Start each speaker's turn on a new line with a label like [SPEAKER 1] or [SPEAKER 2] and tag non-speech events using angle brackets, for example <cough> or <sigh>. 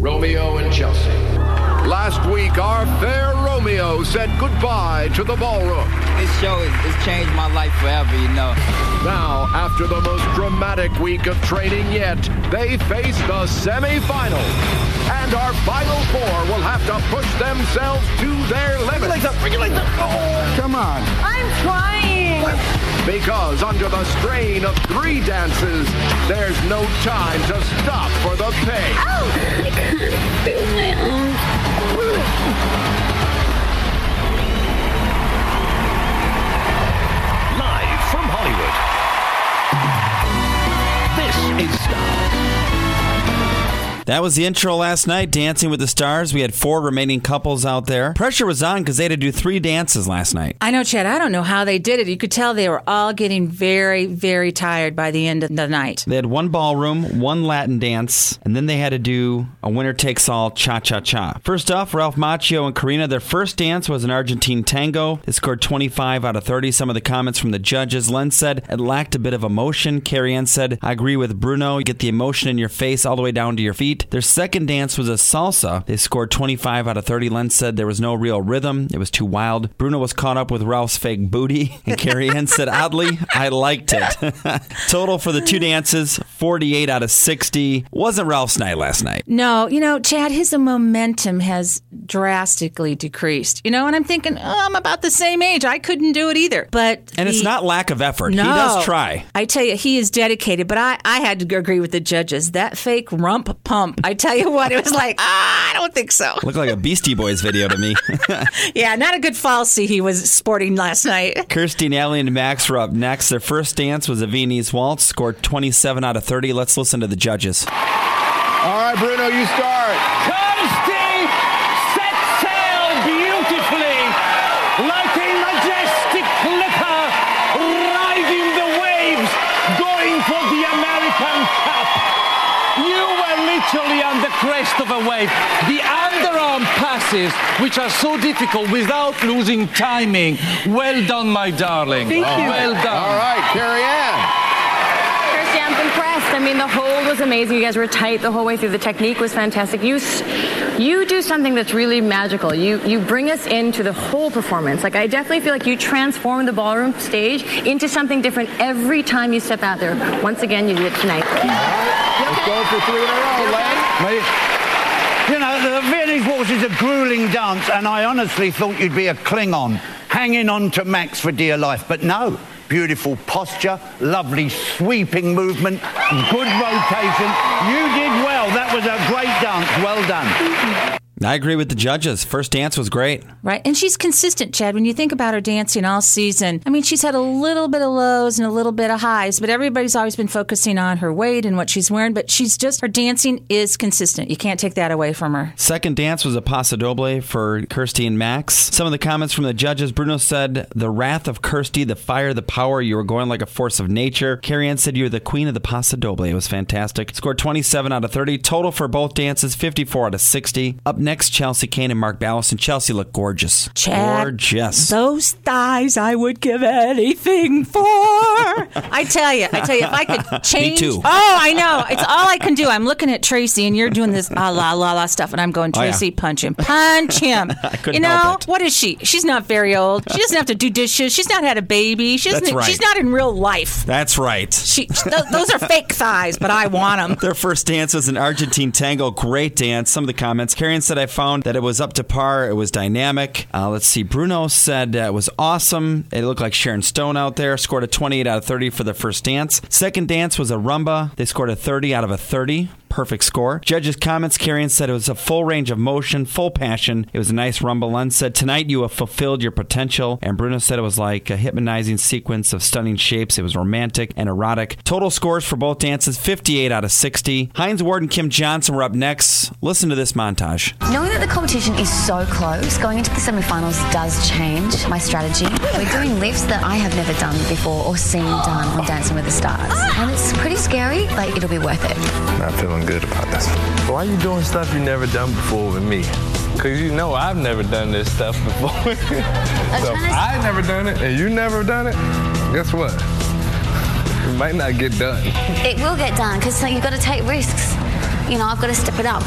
[SPEAKER 1] Romeo and Chelsea. Last week, our fair Romeo said goodbye to the ballroom.
[SPEAKER 2] This show has changed my life forever, you know.
[SPEAKER 1] Now, after the most dramatic week of training yet, they face the semifinals. And our final four will have to push themselves to their limits.
[SPEAKER 3] Come on.
[SPEAKER 4] I'm trying.
[SPEAKER 1] Because under the strain of three dances, there's no time to stop for the pain.
[SPEAKER 4] I can't feel my arm.
[SPEAKER 5] This is Stars.
[SPEAKER 6] That was the intro last night, Dancing with the Stars. We had four remaining couples out there. Pressure was on because they had to do three dances last night.
[SPEAKER 7] I know, Chad. I don't know how they did it. You could tell they were all getting very, very tired by the end of the night.
[SPEAKER 6] They had one ballroom, one Latin dance, and then they had to do a winner takes all cha cha cha. First off, Ralph Macchio and Karina, their first dance was an Argentine tango. They scored 25 out of 30. Some of the comments from the judges. Len said it lacked a bit of emotion. Carrie Ann said, I agree with Bruno. You get the emotion in your face all the way down to your feet. Their second dance was a salsa. They scored 25 out of 30. Len said there was no real rhythm. It was too wild. Bruno was caught up with Ralph's fake booty. <laughs> And Carrie Ann said, oddly, I liked it. <laughs> Total for the two dances, 48 out of 60. Wasn't Ralph's night last night.
[SPEAKER 7] No, you know, Chad, his momentum has drastically decreased. You know, and I'm thinking, oh, I'm about the same age. I couldn't do it either. But
[SPEAKER 6] And it's not lack of effort.
[SPEAKER 7] No.
[SPEAKER 6] He does try.
[SPEAKER 7] I tell you, he is dedicated, but I, I had to agree with the judges. That fake rump pump, I tell you what, it was like, ah, I don't think so.
[SPEAKER 6] Looked like a Beastie Boys video to me. <laughs>
[SPEAKER 7] Yeah, not a good falsie he was sporting last night.
[SPEAKER 6] Kirstie, Natalie, and Max were up next. Their first dance was a Viennese waltz, scored 27 out of 30. Let's listen to the judges.
[SPEAKER 3] All right, Bruno, you start.
[SPEAKER 8] Kirstie set sail beautifully like a majestic clipper riding the waves going for the American Cup. You were literally on the crest of a wave. The underarm passes, which are so difficult without losing timing. Well done, my darling. Thank you. Well done.
[SPEAKER 3] All right, Carrie Ann.
[SPEAKER 4] Kirstie, I'm impressed. I mean, the hold was amazing. You guys were tight the whole way through. The technique was fantastic. You, s- you do something that's really magical. You, you bring us into the whole performance. Like, I definitely feel like you transform the ballroom stage into something different every time you step out there. Once again, you did it tonight.
[SPEAKER 3] Let's go for three in a row, Len.
[SPEAKER 9] You know, the Viennese waltz is a grueling dance, and I honestly thought you'd be a Klingon, hanging on to Max for dear life. But no, beautiful posture, lovely sweeping movement, good rotation. You did well. That was a great dance. Well done.
[SPEAKER 6] I agree with the judges. First dance was great.
[SPEAKER 7] Right. And she's consistent, Chad. When you think about her dancing all season, I mean, she's had a little bit of lows and a little bit of highs, but everybody's always been focusing on her weight and what she's wearing. But she's just, her dancing is consistent. You can't take that away from her.
[SPEAKER 6] Second dance was a paso doble for Kirstie and Max. Some of the comments from the judges Bruno said, The wrath of Kirstie, the fire, the power, you were going like a force of nature. Carrie Ann said, You're the queen of the paso doble. It was fantastic. Scored 27 out of 30. Total for both dances, 54 out of 60. Up next, Chelsea Kane and Mark Ballison. Chelsea looked gorgeous.
[SPEAKER 7] Chad,
[SPEAKER 6] Gorgeous.
[SPEAKER 7] Those thighs I would give anything for. I tell you, I tell you, if I could <laughs> change.
[SPEAKER 6] Me too.
[SPEAKER 7] Oh, I know. It's all I can do. I'm looking at Tracy, and you're doing this ah la la la stuff, and I'm going,
[SPEAKER 6] Oh, yeah.
[SPEAKER 7] Tracy, punch him, punch him. <laughs>
[SPEAKER 6] I couldn't
[SPEAKER 7] you know
[SPEAKER 6] help it.
[SPEAKER 7] what is she? She's not very old. She doesn't have to do dishes. She's not had a baby. She doesn't.
[SPEAKER 6] That's right.
[SPEAKER 7] She's not in real life.
[SPEAKER 6] That's right.
[SPEAKER 7] She, th- those are fake thighs, but I want them. <laughs>
[SPEAKER 6] Their first dance was an Argentine tango. Great dance. Some of the comments. Karen said, I found that it was up to par. It was dynamic. Uh, let's see. Bruno said uh, it was awesome. It looked like Sharon Stone out there. Scored a 28 out of 30 for the first dance. Second dance was a rumba. They scored a 30 out of a 30. Perfect score. Judges' comments. Carrie Ann said it was a full range of motion, full passion. It was a nice rumble. Len said, Tonight you have fulfilled your potential. And Bruno said it was like a hypnotizing sequence of stunning shapes. It was romantic and erotic. Total scores for both dances 58 out of 60. Hines Ward and Kym Johnson were up next. Listen to this montage.
[SPEAKER 10] Knowing that the competition is so close, going into the semifinals does change my strategy. We're doing lifts that I have never done before or seen done on Dancing with the Stars. And it's pretty scary, but it'll be worth it.
[SPEAKER 11] Not feeling good about this. Why are you doing stuff you never done before with me? Cause you know I've never done this stuff before. <laughs> so if
[SPEAKER 10] trying
[SPEAKER 11] I never done it and you never done it, guess what? It might not get done.
[SPEAKER 10] It will get done because you've got to take risks. You know, I've got to step it up.